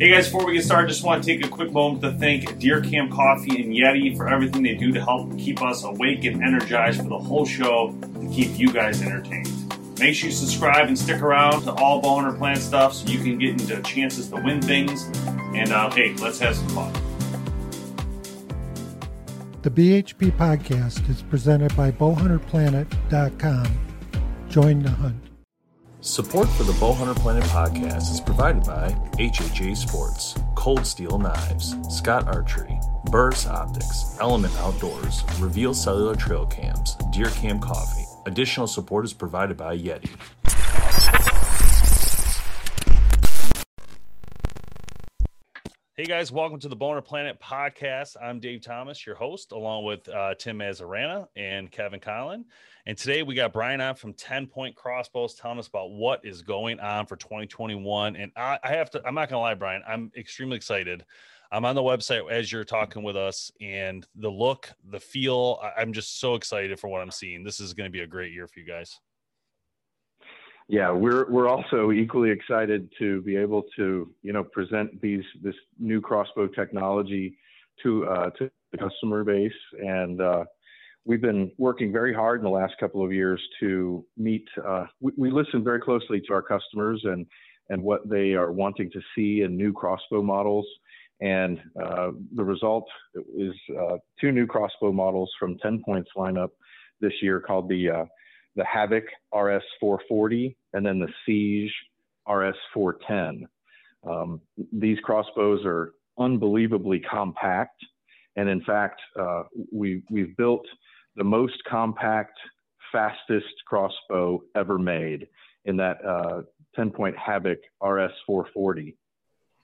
Hey guys, before we get started, just want to take a quick moment to thank Deer Camp Coffee and Yeti for everything they do to help keep us awake and energized for the whole show to keep you guys entertained. Make sure you subscribe and stick around to all Bowhunter Planet stuff so you can get into chances to win things. And uh, hey, let's have some fun. The BHP podcast is presented by bowhunterplanet.com. Join the hunt. Support for the Bowhunter Planet podcast is provided by HHA Sports, Cold Steel Knives, Scott Archery, Burris Optics, Element Outdoors, Reveal Cellular Trail Cams, Deer Camp Coffee. Additional support is provided by Yeti. Hey guys, welcome to the Bowhunter Planet podcast. I'm Dave Thomas, your host, along with uh, Tim Mazarana and Kevin Collin. And today we got Brian on from 10 Point Crossbows telling us about what is going on for 2021. And I, I have to, I'm not going to lie, Brian, I'm extremely excited. I'm on the website as you're talking with us, and the look, the feel, I'm just so excited for what I'm seeing. This is going to be a great year for you guys. Yeah, we're we're also equally excited to be able to you know present these this new crossbow technology to uh, to the customer base, and uh, we've been working very hard in the last couple of years to meet. Uh, we, we, listen very closely to our customers and and what they are wanting to see in new crossbow models. And uh, the result is uh, two new crossbow models from 10 Points lineup this year called the uh, the Havoc RS 440 and then the Siege RS 410. Um, these crossbows are unbelievably compact. And in fact, uh, we, we've built the most compact, fastest crossbow ever made in that uh, 10 point Havoc RS 440.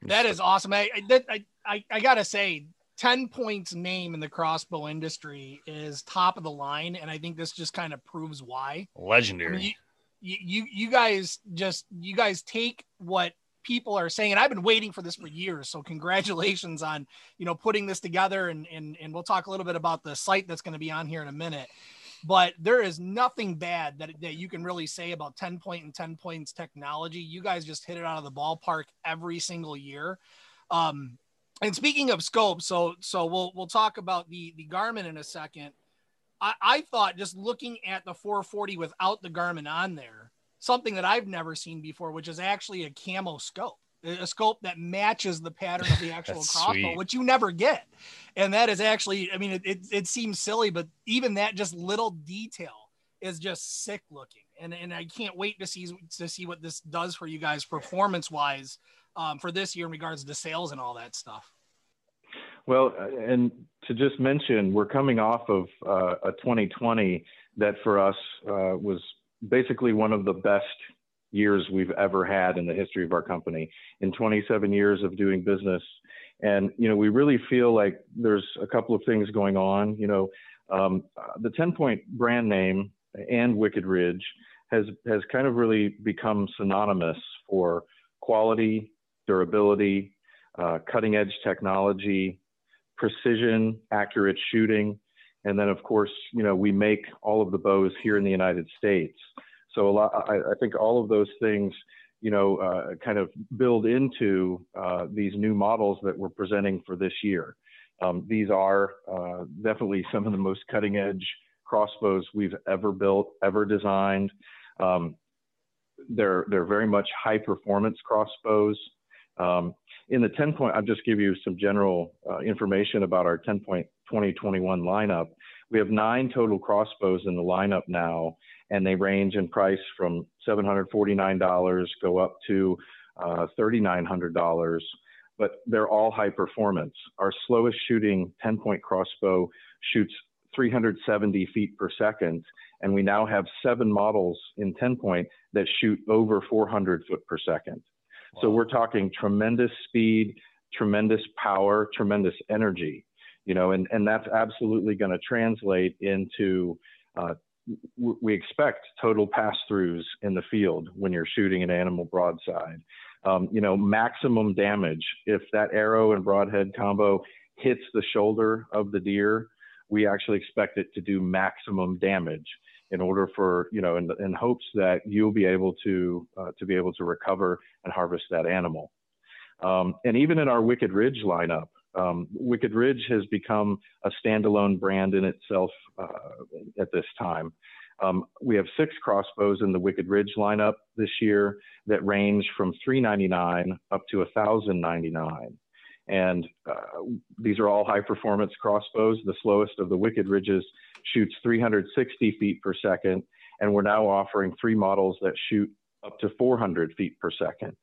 That is awesome. I, I, I, I gotta say, 10 points name in the crossbow industry is top of the line. And I think this just kind of proves why. Legendary. I mean, you, you, you guys just, you guys take what people are saying, and I've been waiting for this for years. So congratulations on, you know, putting this together. And, and, and we'll talk a little bit about the site that's going to be on here in a minute. But there is nothing bad that, that you can really say about 10 point and 10 points technology. You guys just hit it out of the ballpark every single year. Um, and speaking of scope, so so we'll we'll talk about the the Garmin in a second. I, I thought just looking at the 440 without the Garmin on there, something that I've never seen before, which is actually a camo scope, a scope that matches the pattern of the actual crossbow, sweet. which you never get. And that is actually, I mean, it, it, it seems silly, but even that just little detail is just sick looking. And, and I can't wait to see to see what this does for you guys performance wise um, for this year in regards to sales and all that stuff? Well, and to just mention, we're coming off of uh, a 2020 that for us uh, was basically one of the best years we've ever had in the history of our company in 27 years of doing business. And, you know, we really feel like there's a couple of things going on. You know, um, the 10 point brand name and Wicked Ridge has, has kind of really become synonymous for quality, durability, uh, cutting edge technology, precision, accurate shooting. And then, of course, you know, we make all of the bows here in the United States. So a lot, I, I think all of those things, you know, uh, kind of build into uh, these new models that we're presenting for this year. Um, these are uh, definitely some of the most cutting edge crossbows we've ever built, ever designed. Um, they're, they're very much high performance crossbows. Um, in the 10 point, I'll just give you some general uh, information about our 10 point 2021 lineup. We have nine total crossbows in the lineup now, and they range in price from $749 go up to uh, $3,900, but they're all high performance. Our slowest shooting 10 point crossbow shoots 370 feet per second, and we now have seven models in 10 point that shoot over 400 foot per second. So we're talking tremendous speed, tremendous power, tremendous energy, you know, and, and that's absolutely going to translate into, uh, w- we expect total pass throughs in the field when you're shooting an animal broadside. Um, you know, maximum damage. If that arrow and broadhead combo hits the shoulder of the deer, we actually expect it to do maximum damage in order for you know in, in hopes that you'll be able to uh, to be able to recover and harvest that animal um, and even in our wicked ridge lineup um, wicked ridge has become a standalone brand in itself uh, at this time um, we have six crossbows in the wicked ridge lineup this year that range from 399 up to 1099 and uh, these are all high performance crossbows. The slowest of the Wicked Ridges shoots 360 feet per second, and we're now offering three models that shoot up to 400 feet per second.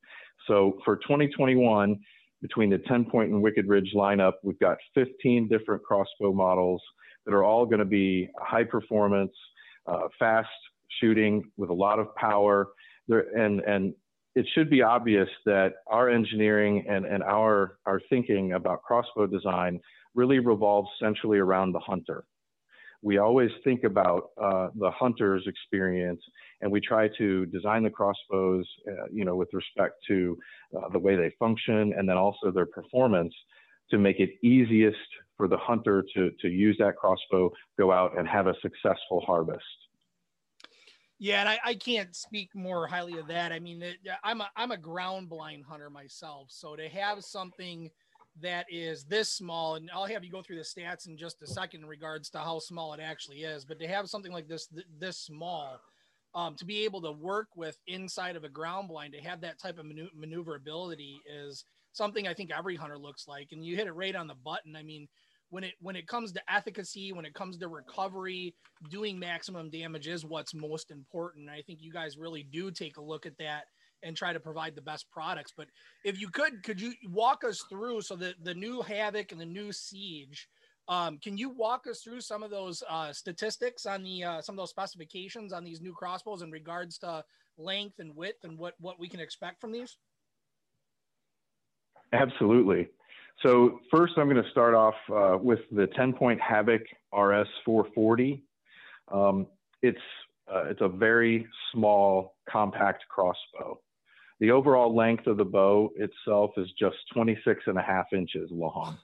So for 2021, between the 10 point and Wicked Ridge lineup, we've got 15 different crossbow models that are all going to be high performance, uh, fast shooting with a lot of power. There, and, and it should be obvious that our engineering and, and our, our thinking about crossbow design really revolves centrally around the hunter. We always think about uh, the hunter's experience, and we try to design the crossbows, uh, you know, with respect to uh, the way they function and then also their performance to make it easiest for the hunter to, to use that crossbow, go out and have a successful harvest. Yeah, and I, I can't speak more highly of that. I mean, I'm a I'm a ground blind hunter myself, so to have something that is this small, and I'll have you go through the stats in just a second in regards to how small it actually is, but to have something like this this small, um, to be able to work with inside of a ground blind, to have that type of maneuverability is something I think every hunter looks like, and you hit it right on the button. I mean, when it when it comes to efficacy, when it comes to recovery, doing maximum damage is what's most important. I think you guys really do take a look at that and try to provide the best products. But if you could, could you walk us through so that the new Havoc and the new Siege, um, can you walk us through some of those uh, statistics on the uh, some of those specifications on these new crossbows in regards to length and width and what what we can expect from these? Absolutely. So first, I'm going to start off uh, with the 10-point Havoc RS 440. Um, it's uh, it's a very small, compact crossbow. The overall length of the bow itself is just 26 and a half inches long,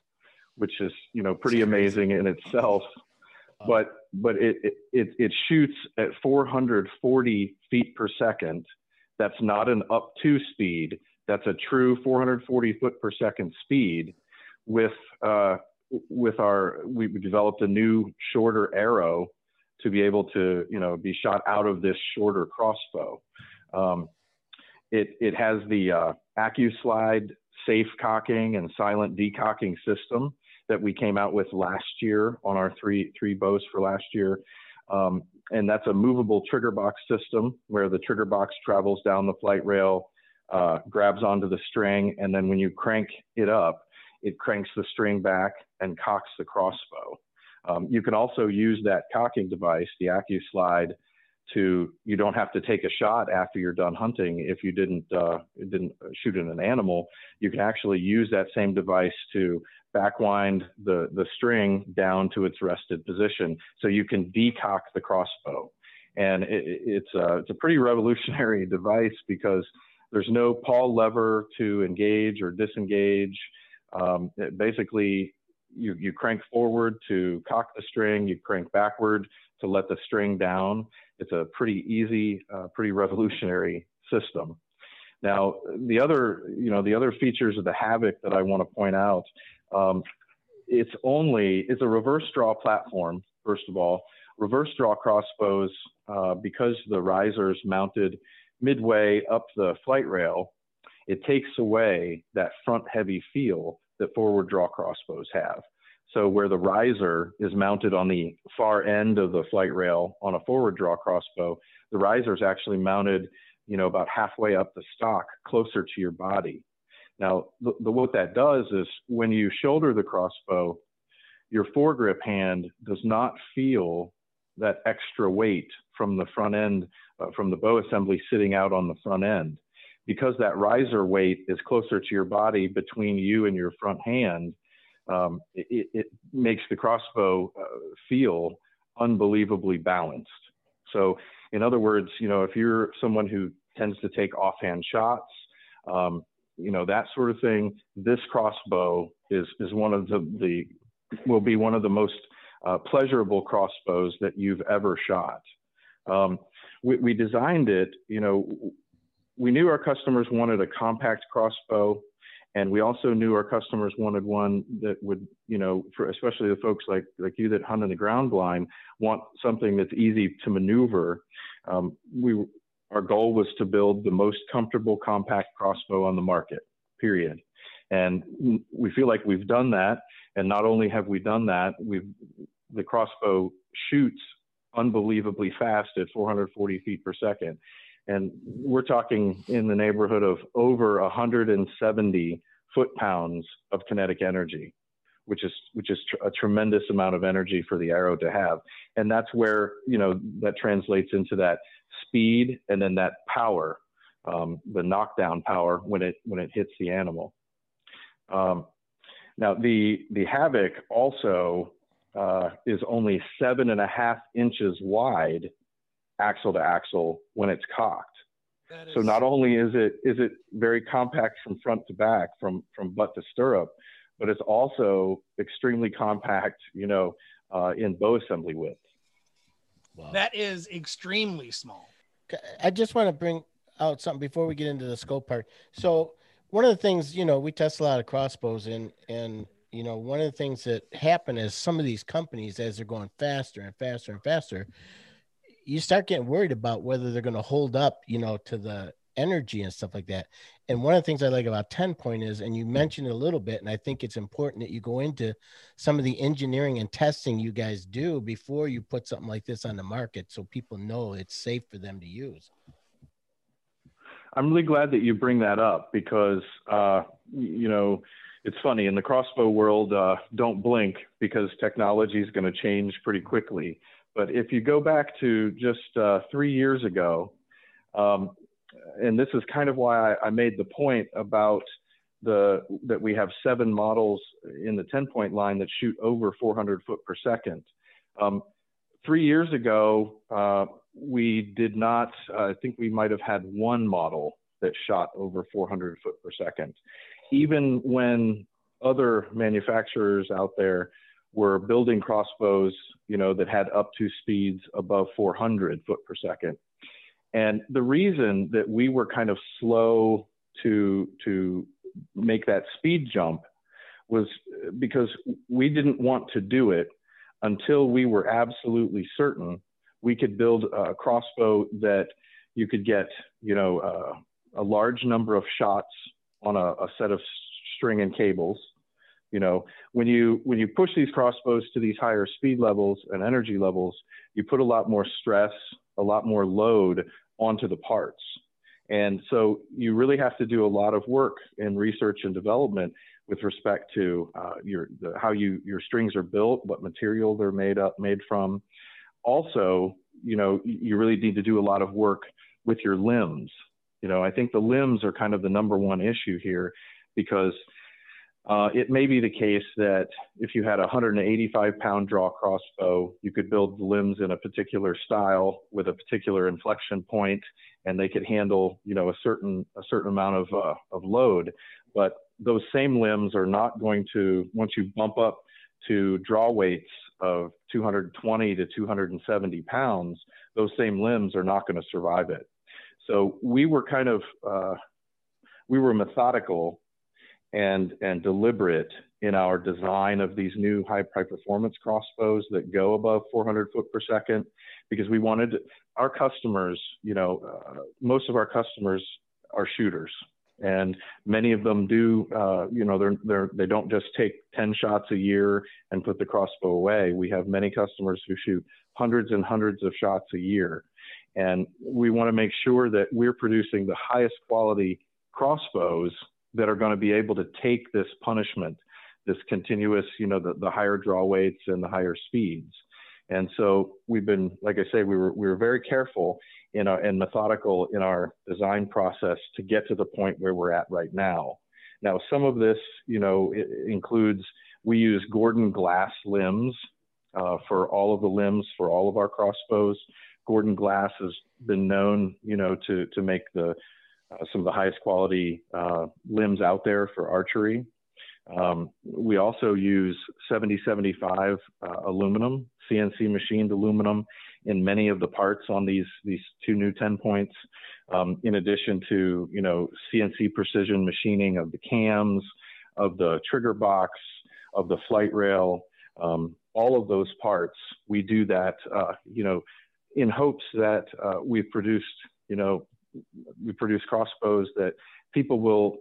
which is you know pretty amazing in itself. But but it, it it shoots at 440 feet per second. That's not an up to speed. That's a true 440 foot per second speed with uh, with our we developed a new shorter arrow to be able to you know be shot out of this shorter crossbow. Um, it it has the uh, AccuSlide safe cocking and silent decocking system that we came out with last year on our three three bows for last year. Um, and that's a movable trigger box system where the trigger box travels down the flight rail, uh, grabs onto the string, and then when you crank it up, it cranks the string back and cocks the crossbow. Um, you can also use that cocking device, the AccuSlide, to you don't have to take a shot after you're done hunting if you didn't uh, didn't shoot at an animal. You can actually use that same device to backwind the the string down to its rested position, so you can decock the crossbow. And it, it's a it's a pretty revolutionary device because there's no pawl lever to engage or disengage. Um, basically, you, you crank forward to cock the string, you crank backward to let the string down. It's a pretty easy, uh, pretty revolutionary system. Now, the other, you know, the other features of the Havoc that I want to point out, um, it's only, it's a reverse draw platform, first of all. Reverse draw crossbows, uh, because the riser's mounted midway up the flight rail, it takes away that front heavy feel that forward draw crossbows have. So where the riser is mounted on the far end of the flight rail on a forward draw crossbow, the riser is actually mounted, you know, about halfway up the stock, closer to your body. Now, the, the, what that does is when you shoulder the crossbow, your foregrip hand does not feel that extra weight from the front end, uh, from the bow assembly sitting out on the front end. because that riser weight is closer to your body between you and your front hand, um, it, it, makes the crossbow uh, feel unbelievably balanced. So, in other words, you know, if you're someone who tends to take offhand shots, um, you know, that sort of thing, this crossbow is, is one of the, the will be one of the most uh, pleasurable crossbows that you've ever shot. Um, we, we, designed it, you know, we knew our customers wanted a compact crossbow, and we also knew our customers wanted one that would, you know, for especially the folks like like you that hunt in the ground blind, want something that's easy to maneuver. Um, we our goal was to build the most comfortable compact crossbow on the market. Period. And we feel like we've done that. And not only have we done that, we've the crossbow shoots unbelievably fast at 440 feet per second. And we're talking in the neighborhood of over 170 foot pounds of kinetic energy, which is which is tr- a tremendous amount of energy for the arrow to have. And that's where you know that translates into that speed and then that power, um, the knockdown power when it when it hits the animal. Um, now the the havoc also uh, is only seven and a half inches wide axle to axle when it's cocked. So not only is it is it very compact from front to back, from from butt to stirrup, but it's also extremely compact, you know, uh, in bow assembly width. Wow. That is extremely small. I just want to bring out something before we get into the scope part. So one of the things, you know, we test a lot of crossbows and and you know, one of the things that happen is some of these companies, as they're going faster and faster and faster, you start getting worried about whether they're going to hold up, you know, to the energy and stuff like that. And one of the things I like about 10 point is, and you mentioned it a little bit, and I think it's important that you go into some of the engineering and testing you guys do before you put something like this on the market so people know it's safe for them to use. I'm really glad that you bring that up because, uh, you know, it's funny in the crossbow world, uh, don't blink because technology is going to change pretty quickly. But if you go back to just uh, three years ago, um, and this is kind of why I, I, made the point about the that we have seven models in the 10 point line that shoot over 400 foot per second. Um, three years ago, uh, we did not. Uh, I think we might have had one model that shot over 400 foot per second even when other manufacturers out there were building crossbows, you know, that had up to speeds above 400 foot per second. And the reason that we were kind of slow to to make that speed jump was because we didn't want to do it until we were absolutely certain we could build a crossbow that you could get, you know, uh, a large number of shots on a, a set of string and cables. You know, when you when you push these crossbows to these higher speed levels and energy levels, you put a lot more stress, a lot more load onto the parts. And so you really have to do a lot of work in research and development with respect to uh, your the, how you your strings are built, what material they're made up made from. Also, you know, you really need to do a lot of work with your limbs you know, I think the limbs are kind of the number one issue here because uh, it may be the case that if you had a 185 pound draw crossbow, you could build the limbs in a particular style with a particular inflection point, and they could handle, you know, a certain a certain amount of uh, of load. But those same limbs are not going to once you bump up to draw weights of 220 to 270 pounds, those same limbs are not going to survive it. So we were kind of uh, we were methodical and and deliberate in our design of these new high performance crossbows that go above 400 foot per second because we wanted our customers you know uh, most of our customers are shooters and many of them do uh, you know they're, they're they don't just take 10 shots a year and put the crossbow away. We have many customers who shoot hundreds and hundreds of shots a year and we want to make sure that we're producing the highest quality crossbows that are going to be able to take this punishment, this continuous, you know, the, the higher draw weights and the higher speeds. And so we've been, like I say, we were we were very careful in our and methodical in our design process to get to the point where we're at right now. Now, some of this, you know, includes we use Gordon glass limbs uh, for all of the limbs for all of our crossbows. Gordon glass has been known, you know, to to make the some of the highest quality uh, limbs out there for archery. Um, we also use 7075 uh, aluminum, CNC machined aluminum in many of the parts on these these two new 10 points. Um, in addition to you know CNC precision machining of the cams, of the trigger box, of the flight rail, um, all of those parts. We do that uh, you know in hopes that uh, we've produced you know we produce crossbows that people will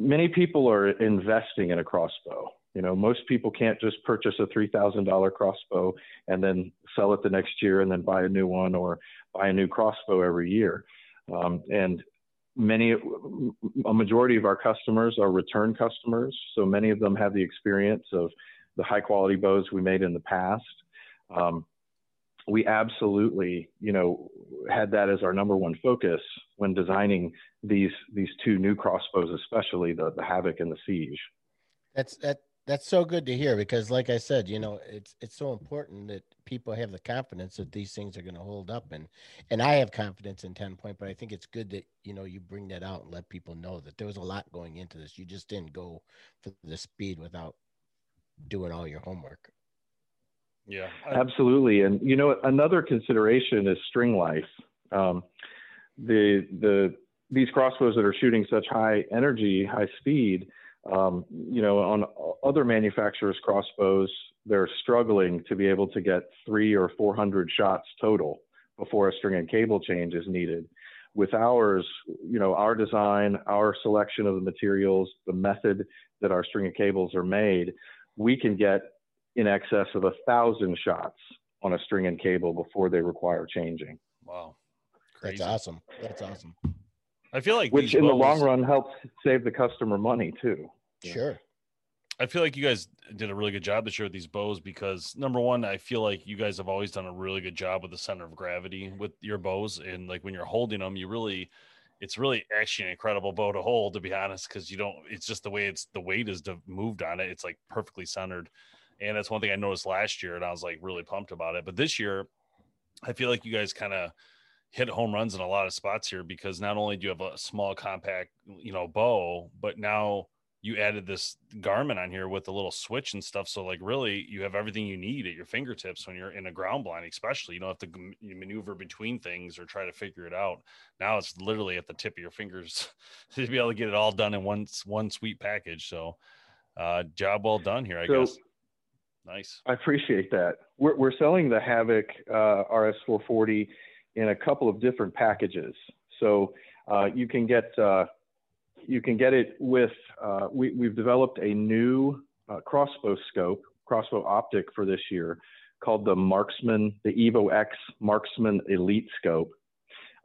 many people are investing in a crossbow. You know, most people can't just purchase a $3,000 crossbow and then sell it the next year and then buy a new one or buy a new crossbow every year. Um, and many, a majority of our customers are return customers. So many of them have the experience of the high quality bows we made in the past. Um, we absolutely, you know, had that as our number one focus when designing these these two new crossbows, especially the the Havoc and the Siege. That's that that's so good to hear because, like I said, you know, it's it's so important that people have the confidence that these things are going to hold up, and and I have confidence in Ten Point, but I think it's good that you know you bring that out and let people know that there was a lot going into this. You just didn't go for the speed without doing all your homework. Yeah, absolutely. And you know, another consideration is string life. Um, the the these crossbows that are shooting such high energy, high speed, um, you know, on other manufacturers' crossbows, they're struggling to be able to get three or four hundred shots total before a string and cable change is needed. With ours, you know, our design, our selection of the materials, the method that our string and cables are made, we can get in excess of a thousand shots on a string and cable before they require changing. Wow. Crazy. That's awesome. That's awesome. I feel like which in bows, the long run helps save the customer money too. Sure. I feel like you guys did a really good job this year with these bows because number one, I feel like you guys have always done a really good job with the center of gravity with your bows, and like when you're holding them, you really, it's really actually an incredible bow to hold, to be honest, because you don't. It's just the way it's the weight is moved on it. It's like perfectly centered. And that's one thing I noticed last year, and I was like really pumped about it. But this year, I feel like you guys kind of hit home runs in a lot of spots here because not only do you have a small compact, you know, bow, but now you added this Garmin on here with a little switch and stuff. So like really you have everything you need at your fingertips when you're in a ground blind, especially you don't have to maneuver between things or try to figure it out. Now it's literally at the tip of your fingers to be able to get it all done in one, one sweet package. So uh, job well done here, I so, guess. Nice. I appreciate that. We're, we're selling the Havoc uh, RS440 in a couple of different packages. So uh, you can get uh, you can get it with uh, we, we've developed a new uh, crossbow scope, crossbow optic for this year called the Marksman, the Evo X Marksman Elite Scope.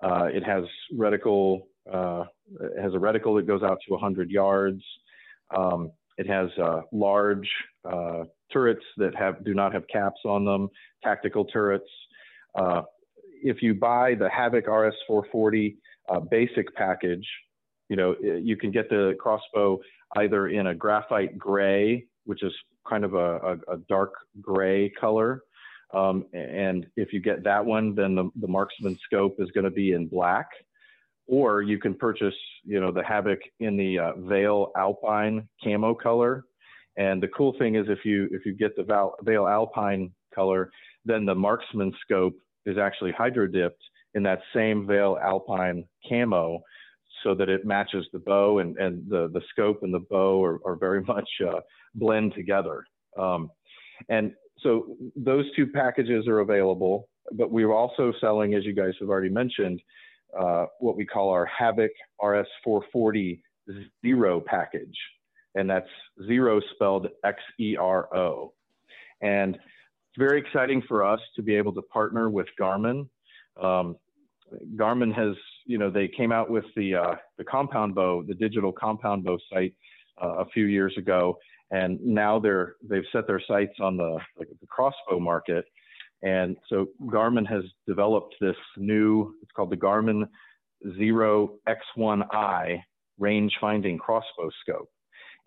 Uh, it has reticle, it has a reticle that goes out to 100 yards. Um, it has a large turrets that have do not have caps on them, tactical turrets. Uh, if you buy the Havoc RS440 uh, basic package, you know you can get the crossbow either in a graphite gray, which is kind of a, a, a dark gray color, um, and if you get that one, then the, the marksman scope is going to be in black. Or you can purchase, you know, the Havoc in the uh, Veil Alpine camo color, and the cool thing is if you if you get the Val, Veil Alpine color, then the marksman scope is actually hydro dipped in that same Veil Alpine camo so that it matches the bow and, and the, the scope and the bow are, are very much uh, blend together. Um, and so those two packages are available, but we're also selling, as you guys have already mentioned, uh, what we call our Havoc RS440 Xero package and that's zero spelled X E R O. And it's very exciting for us to be able to partner with Garmin. Um, Garmin has, you know, they came out with the uh, the compound bow, the digital compound bow sight uh, a few years ago, and now they're they've set their sights on the like the crossbow market, and so Garmin has developed this new. It's called the Garmin Xero X1i range finding crossbow scope,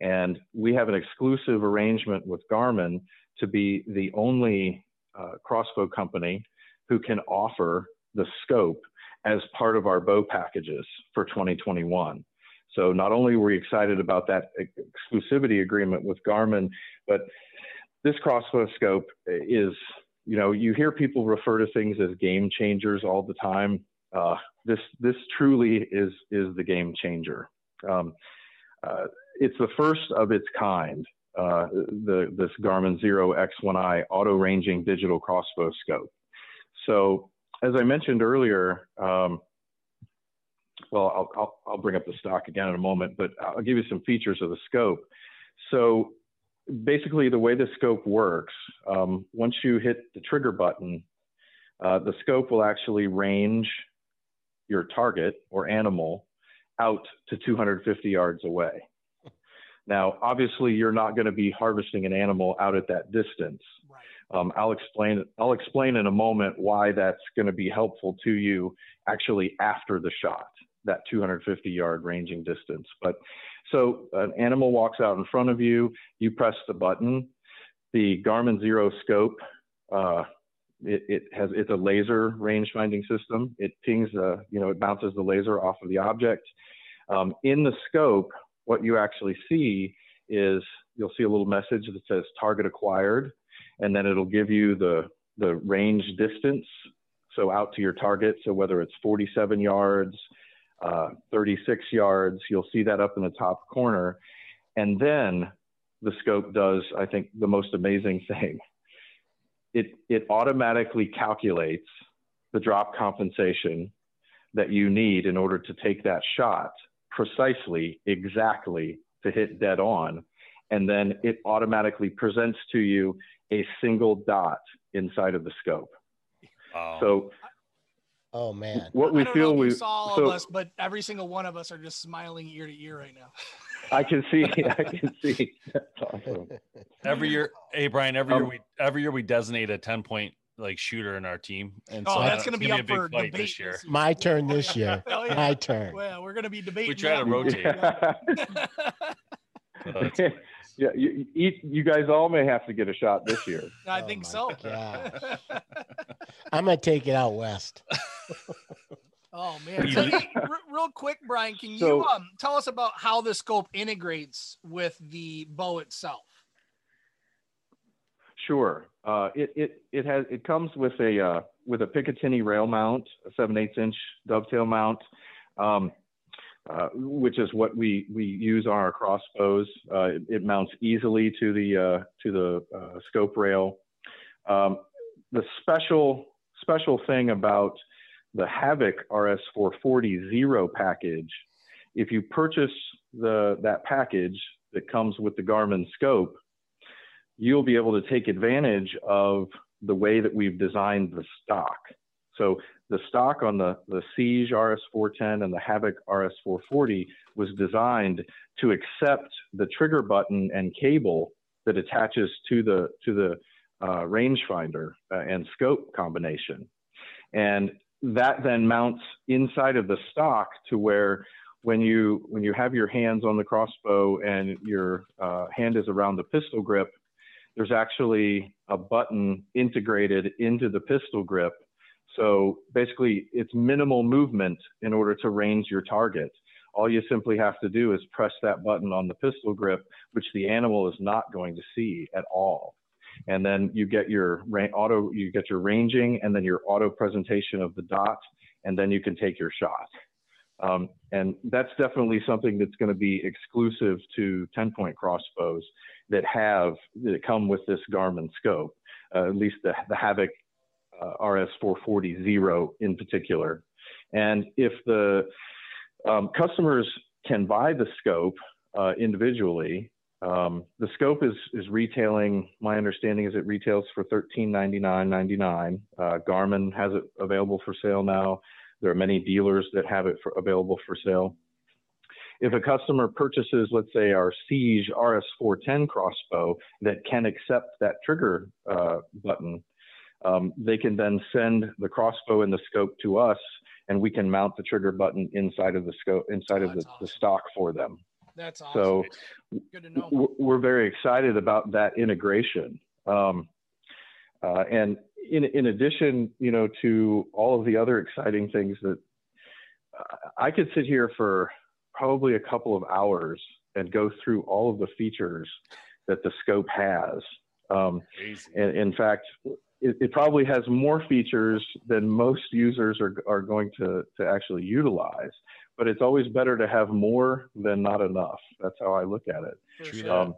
and we have an exclusive arrangement with Garmin to be the only uh, crossbow company who can offer the scope as part of our bow packages for 2021. So not only were we excited about that exclusivity agreement with Garmin, but this crossbow scope is, you know, you hear people refer to things as game changers all the time. Uh, this this truly is is the game changer. Um, uh, it's the first of its kind. Uh, the this Garmin Xero X1i auto ranging digital crossbow scope. So as I mentioned earlier, um, well, I'll, I'll, I'll, bring up the stock again in a moment, but I'll give you some features of the scope. So basically the way the scope works, um, once you hit the trigger button, uh, the scope will actually range your target or animal out to 250 yards away. Now, obviously, you're not going to be harvesting an animal out at that distance. Right. Um, I'll explain. I'll explain in a moment why that's going to be helpful to you actually after the shot, that 250 yard ranging distance. But so an animal walks out in front of you, you press the button. The Garmin Xero Scope, uh, it, it, has it's a laser range finding system. It pings the, you know, it bounces the laser off of the object. Um, in the scope, what you actually see is you'll see a little message that says target acquired, and then it'll give you the, the range distance, so out to your target. So whether it's 47 yards, uh, 36 yards, you'll see that up in the top corner. And then the scope does, I think, the most amazing thing. It, it automatically calculates the drop compensation that you need in order to take that shot precisely, exactly to hit dead on. And then it automatically presents to you a single dot inside of the scope. Oh. So, oh man, what we feel we saw all so, of us, but every single one of us are just smiling ear to ear right now. I can see, I can see. That's awesome. Every year, hey Brian, every um, year we every year we designate a ten point like shooter in our team. And oh, so that's going to be up be for debate this year. My turn this year. oh, yeah. My turn. Well, we're going to be debating. We try to rotate. oh, yeah, you, you guys all may have to get a shot this year. I oh think so. I'm going to take it out west. Oh man! So, r- real quick, Brian, can so, you um, tell us about how the scope integrates with the bow itself? Sure. Uh, it, it, it has it comes with a uh, with a Picatinny rail mount, a 7 8 inch dovetail mount, um, uh, which is what we, we use on our crossbows. Uh, it, it, mounts easily to the uh, to the uh, scope rail. Um, the special special thing about the Havoc RS440 Xero package, if you purchase the that package that comes with the Garmin scope, you'll be able to take advantage of the way that we've designed the stock. So the stock on the, the Siege RS410 and the Havoc RS440 was designed to accept the trigger button and cable that attaches to the to the uh, rangefinder uh, and scope combination, and that then mounts inside of the stock to where when you when you have your hands on the crossbow and your uh, hand is around the pistol grip, there's actually a button integrated into the pistol grip. So basically, it's minimal movement in order to range your target. All you simply have to do is press that button on the pistol grip, which the animal is not going to see at all. And then you get your auto, you get your ranging, and then your auto presentation of the dot, and then you can take your shot. Um, and that's definitely something that's going to be exclusive to 10 point crossbows that have that come with this Garmin scope, uh, at least the, the Havoc RS440 Xero in particular. And if the um, customers can buy the scope uh, individually, um, the scope is is retailing. My understanding is it retails for thirteen ninety nine ninety nine. Uh, Garmin has it available for sale now. There are many dealers that have it for, available for sale. if a customer purchases, let's say, our Siege RS410 crossbow that can accept that trigger uh, button, um, they can then send the crossbow and the scope to us, and we can mount the trigger button inside of the scope, inside Oh, of the, that's the stock for them. That's awesome. So Good to know. w- we're very excited about that integration. Um, uh, and in, in addition, you know, to all of the other exciting things that uh, I could sit here for probably a couple of hours and go through all of the features that the scope has. Um, in fact, it, it probably has more features than most users are, are going to, to actually utilize. But it's always better to have more than not enough. That's how I look at it. Sure. Um,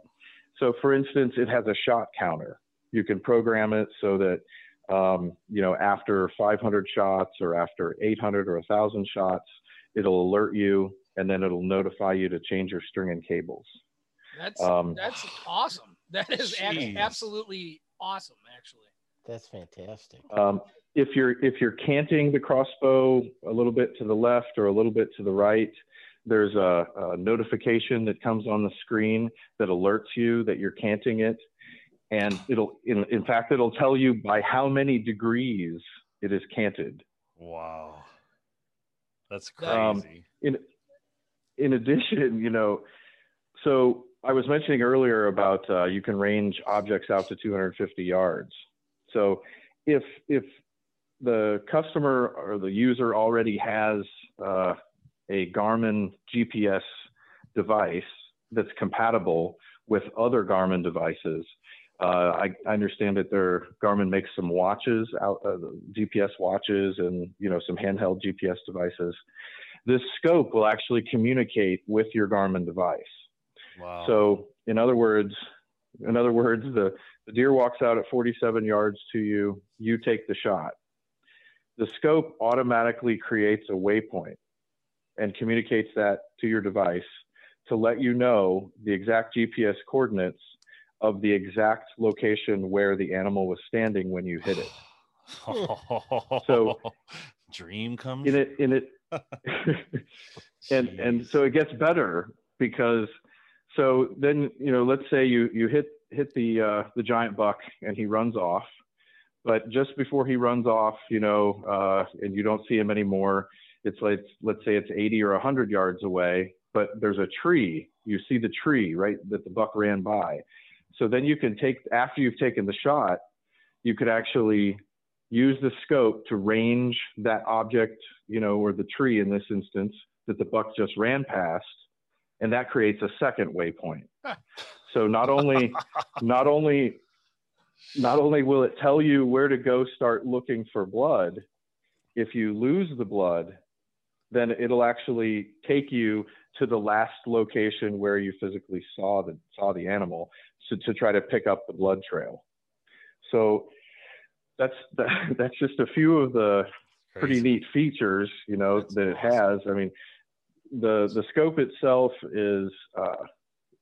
so, for instance, it has a shot counter. You can program it so that um, you know after 500 shots or after 800 or 1,000 shots, it'll alert you, and then it'll notify you to change your string and cables. That's Um, that's awesome. That is ac- Jeez. absolutely awesome, actually. That's fantastic. Um, if you're if you're canting the crossbow a little bit to the left or a little bit to the right, there's a, a notification that comes on the screen that alerts you that you're canting it, and it'll in, in fact it'll tell you by how many degrees it is canted. Wow. That's Um, crazy. in in addition, you know, so I was mentioning earlier about uh, you can range objects out to 250 yards. So if if the customer or the user already has uh, a Garmin GPS device that's compatible with other Garmin devices. Uh, I, I understand that their Garmin makes some watches out, uh, GPS watches, and you know some handheld GPS devices this scope will actually communicate with your Garmin device. wow. So, in other words, in other words, the, the deer walks out at 47 yards to you, you take the shot. The scope automatically creates a waypoint and communicates that to your device to let you know the exact GPS coordinates of the exact location where the animal was standing when you hit it. So- dream comes. In it, in it, and and so it gets better because so then you know let's say you you hit hit the uh, the giant buck and he runs off but just before he runs off you know uh, and you don't see him anymore it's like let's say it's 80 or 100 yards away but there's a tree. You see the tree right that the buck ran by. So then you can take after you've taken the shot you could actually use the scope to range that object, you know, or the tree in this instance that the buck just ran past, and that creates a second waypoint. so not only, not only, not only will it tell you where to go start looking for blood, if you lose the blood, then it'll actually take you to the last location where you physically saw the saw the animal to, to try to pick up the blood trail. So that's that, that's just a few of the pretty neat features, you know, That's that it has. I mean, the the scope itself is uh,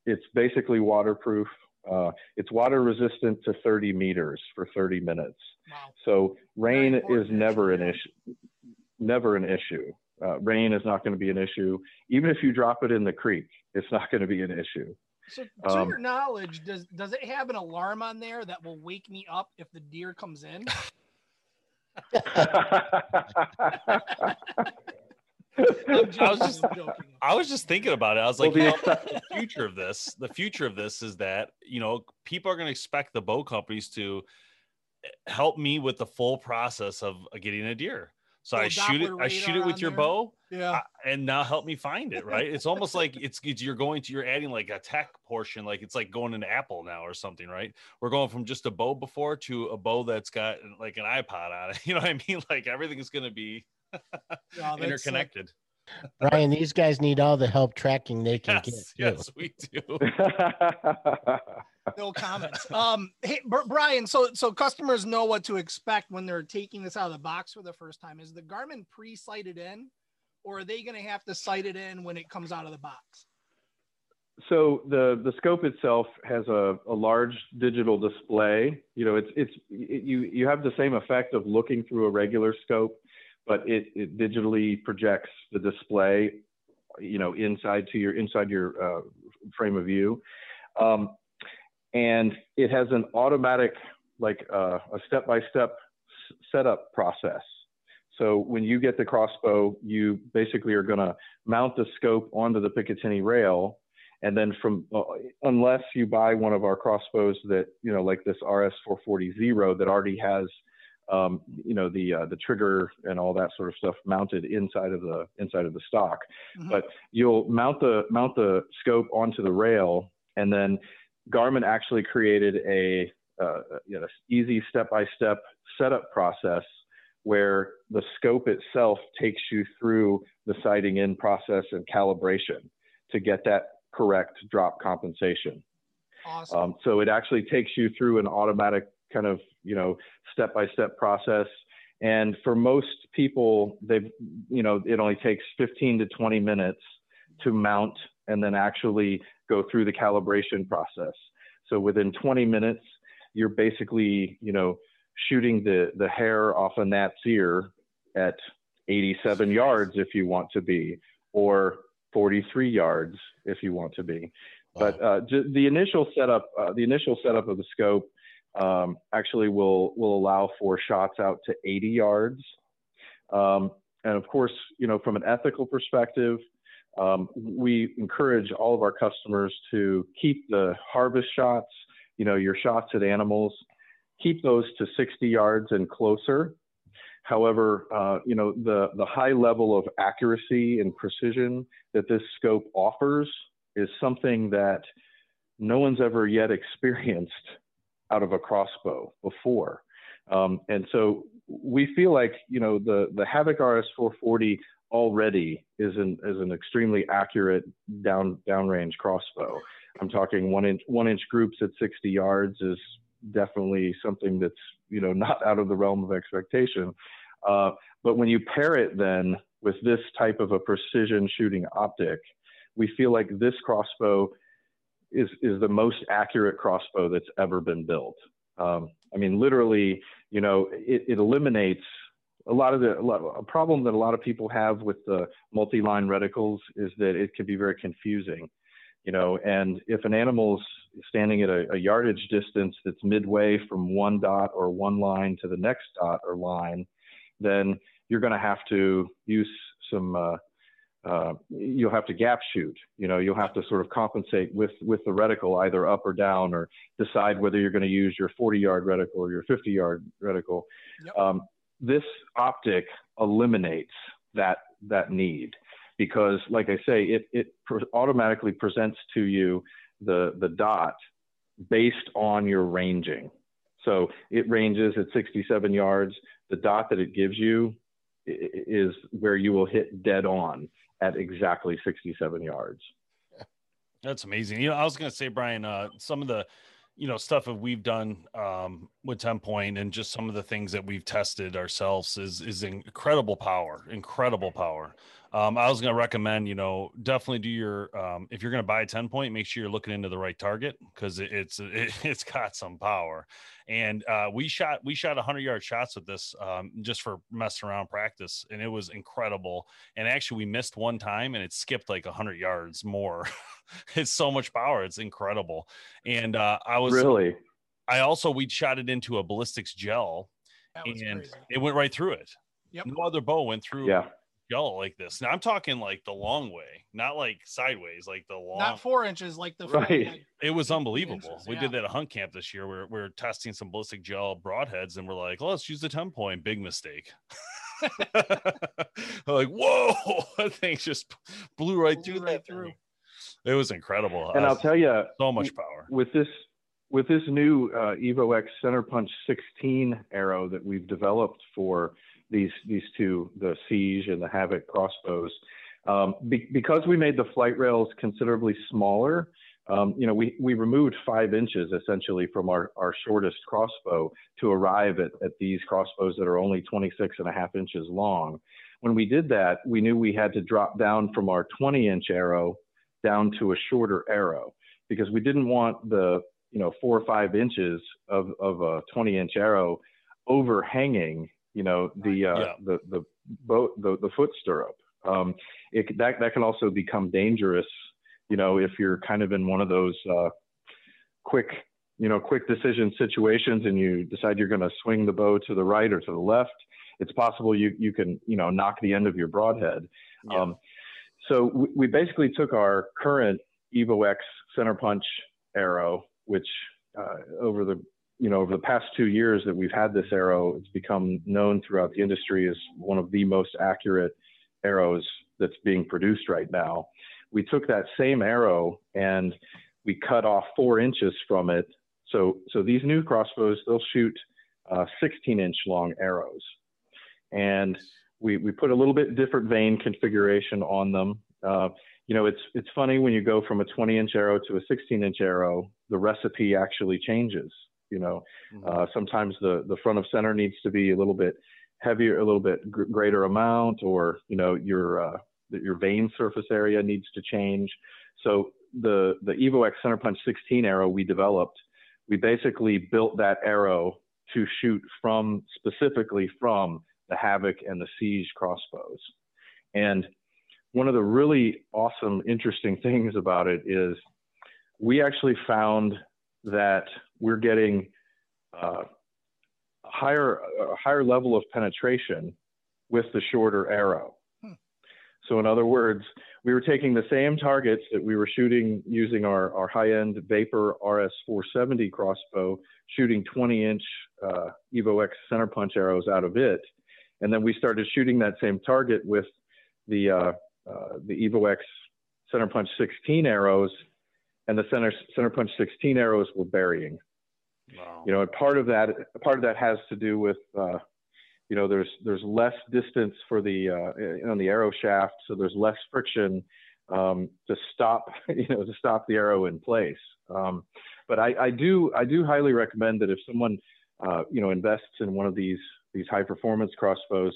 it's basically waterproof. Uh, it's water resistant to 30 meters for 30 minutes. Wow. So rain is never an issue. Never an issue. Uh, rain is not going to be an issue. Even if you drop it in the creek, it's not going to be an issue. So, to Um, your knowledge, does does it have an alarm on there that will wake me up if the deer comes in? I'm joking, I was just- I'm joking. I was just thinking about it. I was Well, like, you the know, the future of this, the future of this is that, you know, people are going to expect the bow companies to help me with the full process of uh, getting a deer. So I shoot it, I shoot it with your there. bow Yeah. uh, and now help me find it. Right. It's almost like it's, it's, you're going to, you're adding like a tech portion. Like it's like going into Apple now or something, right? We're going from just a bow before to a bow that's got like an iPod on it. You know what I mean? Like everything is going to be Yeah, that's, uh, interconnected. Brian, these guys need all the help tracking they can Yes. get. too. Yes, we do. no comments. Um, hey, Br- Brian. So, so customers know what to expect when they're taking this out of the box for the first time. Is the Garmin pre-sighted in, or are they going to have to sight it in when it comes out of the box? so the the scope itself has a, a large digital display. You know, it's it's it, you you have the same effect of looking through a regular scope, but it, it digitally projects the display you know, inside to your inside your uh, frame of view, um, and it has an automatic, like uh, a step-by-step setup process. So when you get the crossbow, you basically are going to mount the scope onto the Picatinny rail, and then from uh, unless you buy one of our crossbows that you know, like this RS440 that already has um, you know the uh, the trigger and all that sort of stuff mounted inside of the inside of the stock. Mm-hmm. But you'll mount the mount the scope onto the rail, and then Garmin actually created a uh, you know easy step by step setup process where the scope itself takes you through the sighting in process and calibration to get that correct drop compensation. Awesome. Um, so it actually takes you through an automatic kind of you know step by step process. And for most people they've you know it only takes 15 to 20 minutes to mount and then actually go through the calibration process. So within 20 minutes you're basically you know shooting the the hair off a gnat's ear at 87 yards if you want to be or 43 yards if you want to be. Wow. but uh, the initial setup uh, the initial setup of the scope um, actually will will allow for shots out to 80 yards. Um, and of course, you know, from an ethical perspective, um, we encourage all of our customers to keep the harvest shots, you know, your shots at animals, keep those to 60 yards and closer. However, uh, you know, the, the high level of accuracy and precision that this scope offers is something that no one's ever yet experienced out of a crossbow before. Um, and so we feel like you know the the Havoc RS 440 already is an is an extremely accurate down downrange crossbow. I'm talking one inch one inch groups at 60 yards is definitely something that's you know not out of the realm of expectation. Uh, but when you pair it then with this type of a precision shooting optic, we feel like this crossbow is is the most accurate crossbow that's ever been built. Um, I mean, literally, you know, it, it eliminates a lot of the a, lot, a, problem that a lot of people have with the multi-line reticles is that it can be very confusing. You know, and if an animal's standing at a, a yardage distance that's midway from one dot or one line to the next dot or line, then you're going to have to use some uh, uh, you'll have to gap shoot. You know, you'll have to sort of compensate with with the reticle either up or down, or decide whether you're going to use your 40 yard reticle or your 50 yard reticle. Yep. Um, this optic eliminates that that need because, like I say, it it pr- automatically presents to you the the dot based on your ranging. So it ranges at 67 yards. The dot that it gives you is where you will hit dead on at exactly 67 yards. That's amazing. You know, I was going to say, Brian, uh, some of the, you know, stuff that we've done um, with 10 point and just some of the things that we've tested ourselves is, is incredible power, incredible power. Um, I was going to recommend, you know, definitely do your, um, if you're going to buy a 10 point, make sure you're looking into the right target because it, it's, it, has got some power. And uh, we shot, we shot 100 yard shots with this um, just for messing around practice. And it was incredible. And actually, we missed one time and it skipped like a 100 yards more. it's so much power. It's incredible. And uh, I was really, I also, we shot it into a ballistics gel and crazy. it went right through it. Yep. No other bow went through yeah yellow like this. Now I'm talking like the long way, not like sideways, like the long. Not four inches, like the right. it was unbelievable. Inches, we yeah. did that at hunt camp this year. We're we're testing some ballistic gel broadheads, and we're like, well, let's use the ten point. Big mistake. like whoa, that thing just blew right blew through right through. It was incredible. And uh, I'll tell you, so much power with this with this new uh, Evo X Center Punch 16 arrow that we've developed for these these two, the Siege and the Havoc crossbows. Um, be, because we made the flight rails considerably smaller, um, you know, we, we removed five inches essentially from our, our shortest crossbow to arrive at, at these crossbows that are only 26 and a half inches long. When we did that, we knew we had to drop down from our 20 inch arrow down to a shorter arrow because we didn't want the, you know, four or five inches of, of a 20 inch arrow overhanging you know the uh, yeah. the the boat the, the foot stirrup Um, it, that that can also become dangerous, you know, if you're kind of in one of those uh, quick, you know, quick decision situations, and you decide you're going to swing the bow to the right or to the left. It's possible you you can you know knock the end of your broadhead. Yeah. Um, so we, we basically took our current Evo X center punch arrow, which uh, over the you know over the past two years that we've had this arrow, it's become known throughout the industry as one of the most accurate arrows that's being produced right now. We took that same arrow and we cut off four inches from it. So so these new crossbows they'll shoot uh, 16 inch long arrows, and we we put a little bit different vane configuration on them. Uh, you know, it's it's funny when you go from a 20 inch arrow to a 16 inch arrow, the recipe actually changes. You know, mm-hmm. uh, sometimes the the front of center needs to be a little bit heavier, a little bit gr- greater amount, or you know, your uh, your vane surface area needs to change. So the the Evo X Center Punch 16 arrow we developed, we basically built that arrow to shoot from specifically from the Havoc and the Siege crossbows, and one of the really awesome, interesting things about it is we actually found that we're getting uh, a higher, a higher level of penetration with the shorter arrow. Hmm. So, in other words, we were taking the same targets that we were shooting using our, our high end Vapor RS 470 crossbow, shooting 20 inch uh, Evo X center punch arrows out of it. And then we started shooting that same target with the uh, uh, the Evo X center punch 16 arrows, and the center center punch 16 arrows were burying. Wow. You know, and part of that part of that has to do with uh, you know there's there's less distance for the uh, on the arrow shaft, so there's less friction um, to stop you know to stop the arrow in place. Um, but I, I, do I do highly recommend that if someone uh, you know invests in one of these these high performance crossbows,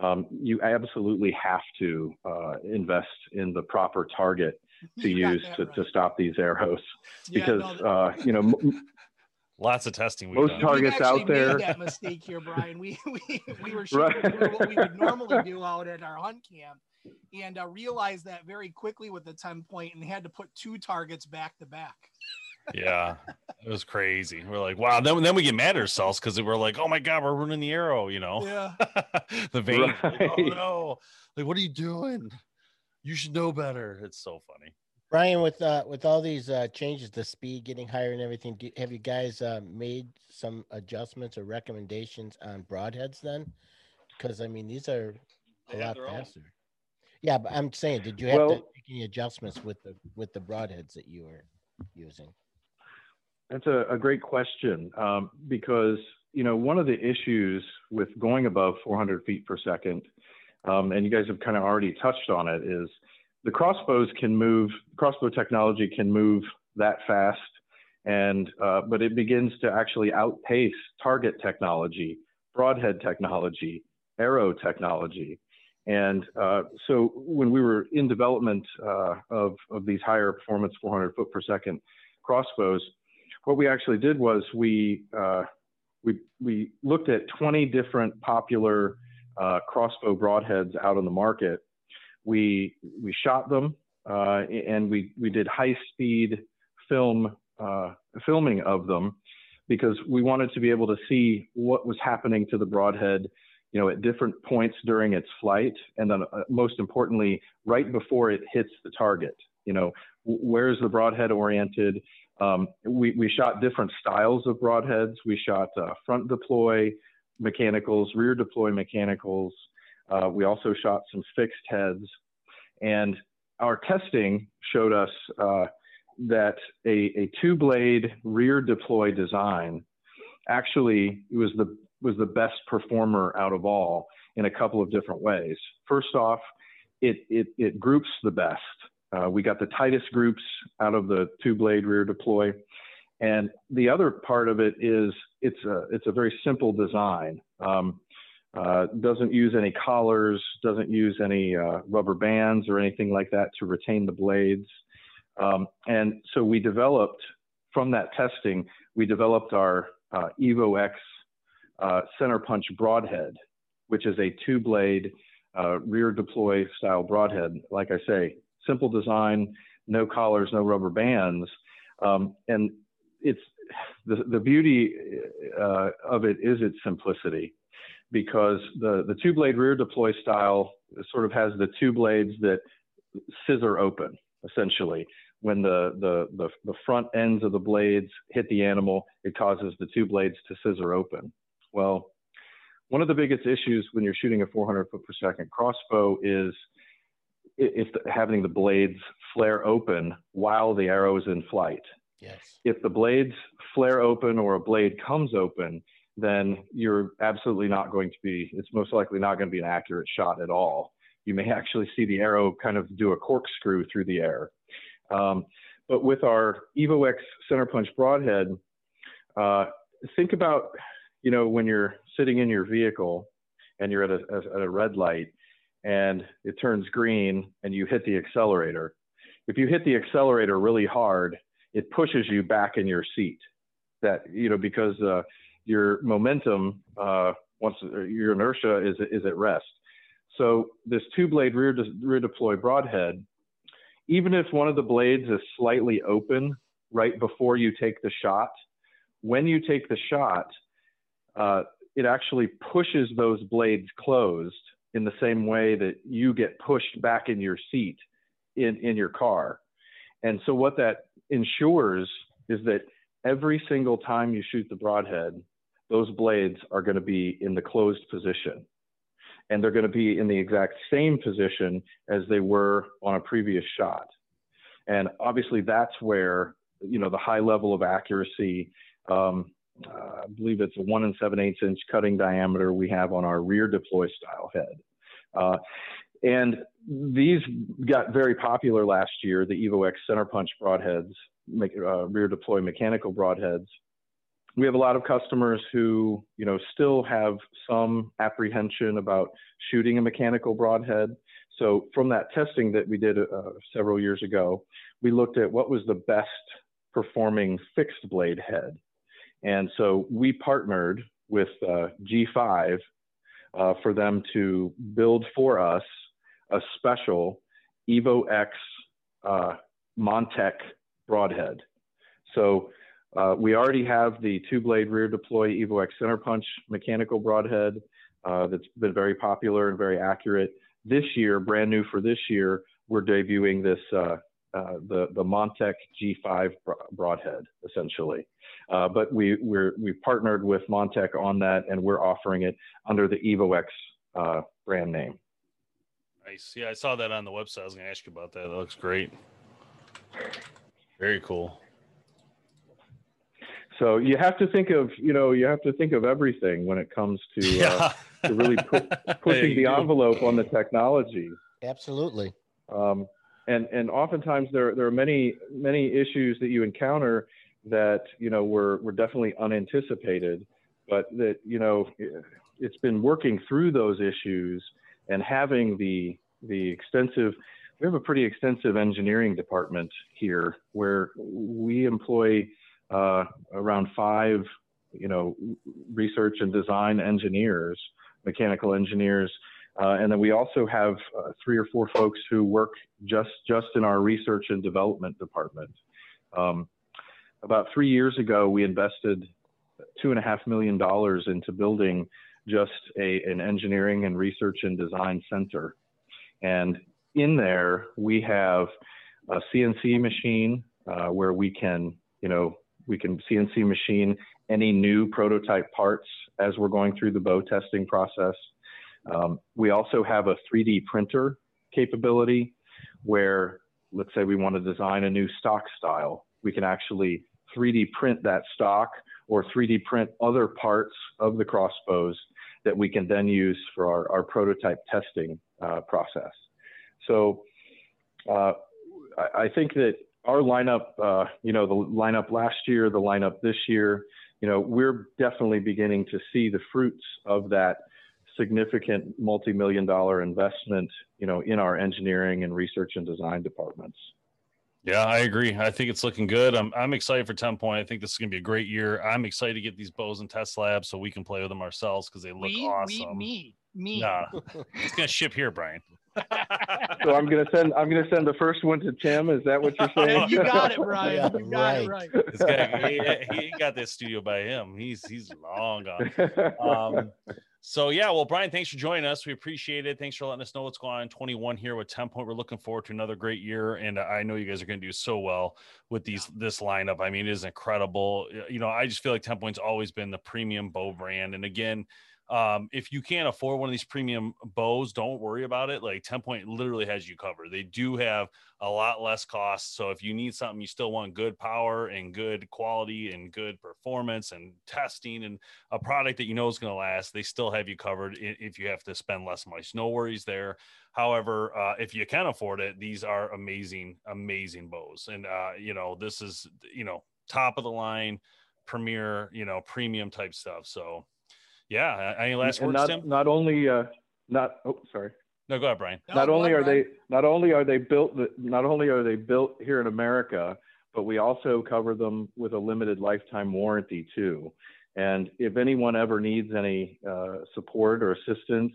um, you absolutely have to uh, invest in the proper target to use to, right. to stop these arrows because yeah, no, uh, you know lots of testing we most done. targets out there Made that mistake here brian we we, we were shooting right. what we would normally do out at our hunt camp and uh, realized that very quickly with the 10 point and had to put two targets back to back yeah, it was crazy. We're like, wow. Then, then we get mad at ourselves because we're like, oh my god, we're ruining the arrow. You know, yeah, the vane. Right. Like, oh no, like what are you doing? You should know better. It's so funny. Brian, with uh, with all these uh, changes, the speed getting higher and everything, do, have you guys uh, made some adjustments or recommendations on broadheads then? Because I mean, these are a lot faster. Own. Yeah, but I'm saying, did you have well, to make any adjustments with the with the broadheads that you were using? That's a, a great question um, because you know one of the issues with going above 400 feet per second, um, and you guys have kind of already touched on it, is the crossbows can move. Crossbow technology can move that fast, and uh, but it begins to actually outpace target technology, broadhead technology, arrow technology. And uh, so when we were in development uh, of, of these higher performance 400 foot per second crossbows, what we actually did was we uh, we we looked at 20 different popular uh, crossbow broadheads out on the market. We we shot them uh, and we we did high speed film uh, filming of them because we wanted to be able to see what was happening to the broadhead you know, at different points during its flight, and then uh, most importantly, right before it hits the target. You know, where is the broadhead oriented? Um, we, we shot different styles of broadheads. We shot uh, front deploy mechanicals, rear deploy mechanicals. Uh, we also shot some fixed heads. And our testing showed us uh, that a, a two blade rear deploy design actually was the, was the best performer out of all in a couple of different ways. First off, it, it, it groups the best. Uh, we got the tightest groups out of the two blade rear deploy. And the other part of it is it's a, it's a very simple design. Um, uh, doesn't use any collars, doesn't use any uh, rubber bands or anything like that to retain the blades. Um, and so we developed, from that testing, we developed our uh, Evo X uh, center punch broadhead, which is a two blade uh, rear deploy style broadhead. Like I say, simple design, no collars, no rubber bands, um, and it's the the beauty of it is its simplicity, because the the two blade rear deploy style sort of has the two blades that scissor open essentially. When the, the, the, the front ends of the blades hit the animal, it causes the two blades to scissor open. Well, one of the biggest issues when you're shooting a 400 foot per second crossbow is if the, having the blades flare open while the arrow is in flight. Yes. If the blades flare open or a blade comes open, then you're absolutely not going to be, it's most likely not going to be an accurate shot at all. You may actually see the arrow kind of do a corkscrew through the air. Um, but with our Evo X center punch broadhead, uh, think about, you know, when you're sitting in your vehicle and you're at a, at a red light and it turns green and you hit the accelerator. If you hit the accelerator really hard, it pushes you back in your seat. That you know because uh, your momentum uh, once your inertia is is at rest. So this two blade rear de- rear deploy broadhead, even if one of the blades is slightly open right before you take the shot, when you take the shot, uh, it actually pushes those blades closed in the same way that you get pushed back in your seat in, in your car. And so what that ensures is that every single time you shoot the broadhead, those blades are going to be in the closed position. And they're going to be in the exact same position as they were on a previous shot. And obviously that's where, you know, the high level of accuracy, um, uh, I believe it's a one and seven eighths inch cutting diameter we have on our rear deploy style head. Uh, and these got very popular last year, the Evo X center punch broadheads, make, uh, rear deploy mechanical broadheads. We have a lot of customers who, you know, still have some apprehension about shooting a mechanical broadhead. So from that testing that we did uh, several years ago, we looked at what was the best performing fixed blade head. And so we partnered with uh, G5 uh, for them to build for us a special Evo X uh, Montec broadhead. So uh, we already have the two blade rear deploy EvoX center punch mechanical broadhead uh, that's been very popular and very accurate. This year, brand new for this year, we're debuting this uh, uh, the the Montec G5 broadhead essentially. Uh, but we we're we partnered with Montec on that, and we're offering it under the EvoX uh, brand name. Nice. Yeah, I saw that on the website. I was going to ask you about that. That looks great. Very cool. So you have to think of you know you have to think of everything when it comes to uh, yeah. to really pu- pushing the envelope on the technology. Absolutely. Um, and and oftentimes there there are many many issues that you encounter that you know were were definitely unanticipated, but that you know it's been working through those issues and having the the extensive we have a pretty extensive engineering department here where we employ uh, around five you know research and design engineers mechanical engineers uh, and then we also have uh, three or four folks who work just just in our research and development department. Um, about three years ago, we invested two and a half million dollars into building just a, an engineering and research and design center. And in there, we have a CNC machine uh, where we can, you know, we can CNC machine any new prototype parts as we're going through the bow testing process. Um, we also have a 3D printer capability where, let's say we want to design a new stock style. We can actually 3D print that stock or 3D print other parts of the crossbows that we can then use for our, our prototype testing uh, process. So uh, I, I, think that our lineup, uh, you know, the lineup last year, the lineup this year, you know, we're definitely beginning to see the fruits of that significant multi-million dollar investment, you know, in our engineering and research and design departments. Yeah, I agree. I think it's looking good. I'm I'm excited for 10 point. I think this is going to be a great year. I'm excited to get these bows and test labs so we can play with them ourselves because they look we, awesome. We need Me. Nah, it's gonna ship here, Brian. So I'm gonna send I'm gonna send the first one to Tim. Is that what you're saying? you got it, Brian. Yeah, you got it right. right. This guy, he, he ain't got this studio by him. He's he's long gone. Um, so yeah, well, Brian, thanks for joining us. We appreciate it. Thanks for letting us know what's going on 21 here with 10 point. We're looking forward to another great year, and I know you guys are going to do so well with these this lineup. I mean, it is incredible. You know, I just feel like 10 point's always been the premium bow brand, and again. Um, if you can't afford one of these premium bows, don't worry about it. Like 10 point literally has you covered. They do have a lot less cost. So if you need something, you still want good power and good quality and good performance and testing and a product that you know is going to last, they still have you covered if you have to spend less money. No worries there. However, uh, if you can afford it, these are amazing, amazing bows. And, uh, you know, this is, you know, top of the line, premier, you know, premium type stuff. So, yeah. Any last and words, not, Tim? not only uh, not oh sorry. No, go ahead, Brian. No, not only ahead, are Brian. they not only are they built not only are they built here in America, but we also cover them with a limited lifetime warranty too. And if anyone ever needs any uh, support or assistance,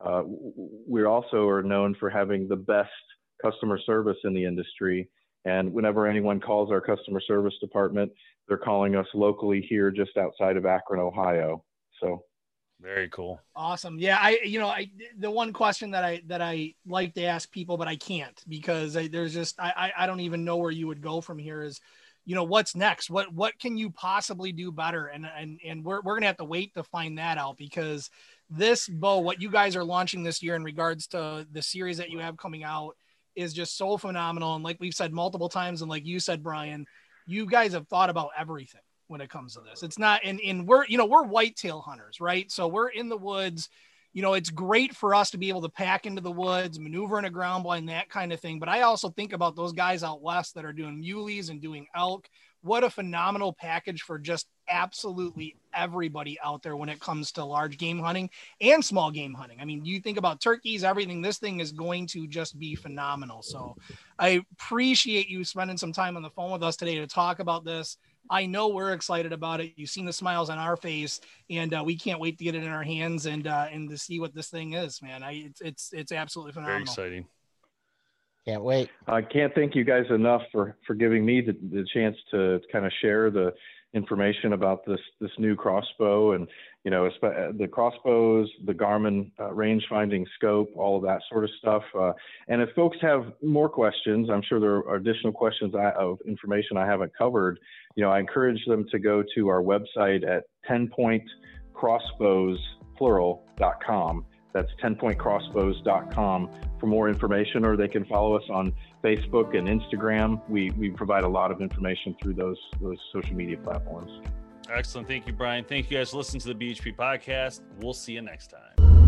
uh, w- w- we also are known for having the best customer service in the industry. And whenever anyone calls our customer service department, they're calling us locally here just outside of Akron, Ohio. So Very cool. Awesome. Yeah, I you know I the one question that I that I like to ask people, but I can't because I, there's just I I I don't even know where you would go from here. Is you know what's next? What what can you possibly do better? And and and we're we're gonna have to wait to find that out because this bow, what you guys are launching this year in regards to the series that you have coming out, is just so phenomenal. And like we've said multiple times, and like you said, Brian, you guys have thought about everything when it comes to this. It's not and and we're you know we're whitetail hunters, right? So we're in the woods. You know, it's great for us to be able to pack into the woods, maneuver in a ground blind, that kind of thing. But I also think about those guys out west that are doing muleys and doing elk. What a phenomenal package for just absolutely everybody out there when it comes to large game hunting and small game hunting. I mean, you think about turkeys, everything, this thing is going to just be phenomenal. So I appreciate you spending some time on the phone with us today to talk about this. I know we're excited about it. You've seen the smiles on our face, and uh, we can't wait to get it in our hands and uh, and to see what this thing is, man. I it's it's, it's absolutely phenomenal. Very exciting. Can't wait. I can't thank you guys enough for, for giving me the, the chance to kind of share the information about this this new crossbow and you know the crossbows, the Garmin uh, range finding scope, all of that sort of stuff. Uh, and if folks have more questions, I'm sure there are additional questions I, of information I haven't covered. You know, I encourage them to go to our website at 10pointcrossbowsplural.com. That's 10pointcrossbows.com for more information, or they can follow us on Facebook and Instagram. We, we provide a lot of information through those, those social media platforms. Excellent. Thank you, Brian. Thank you guys for listening to the BHP podcast. We'll see you next time.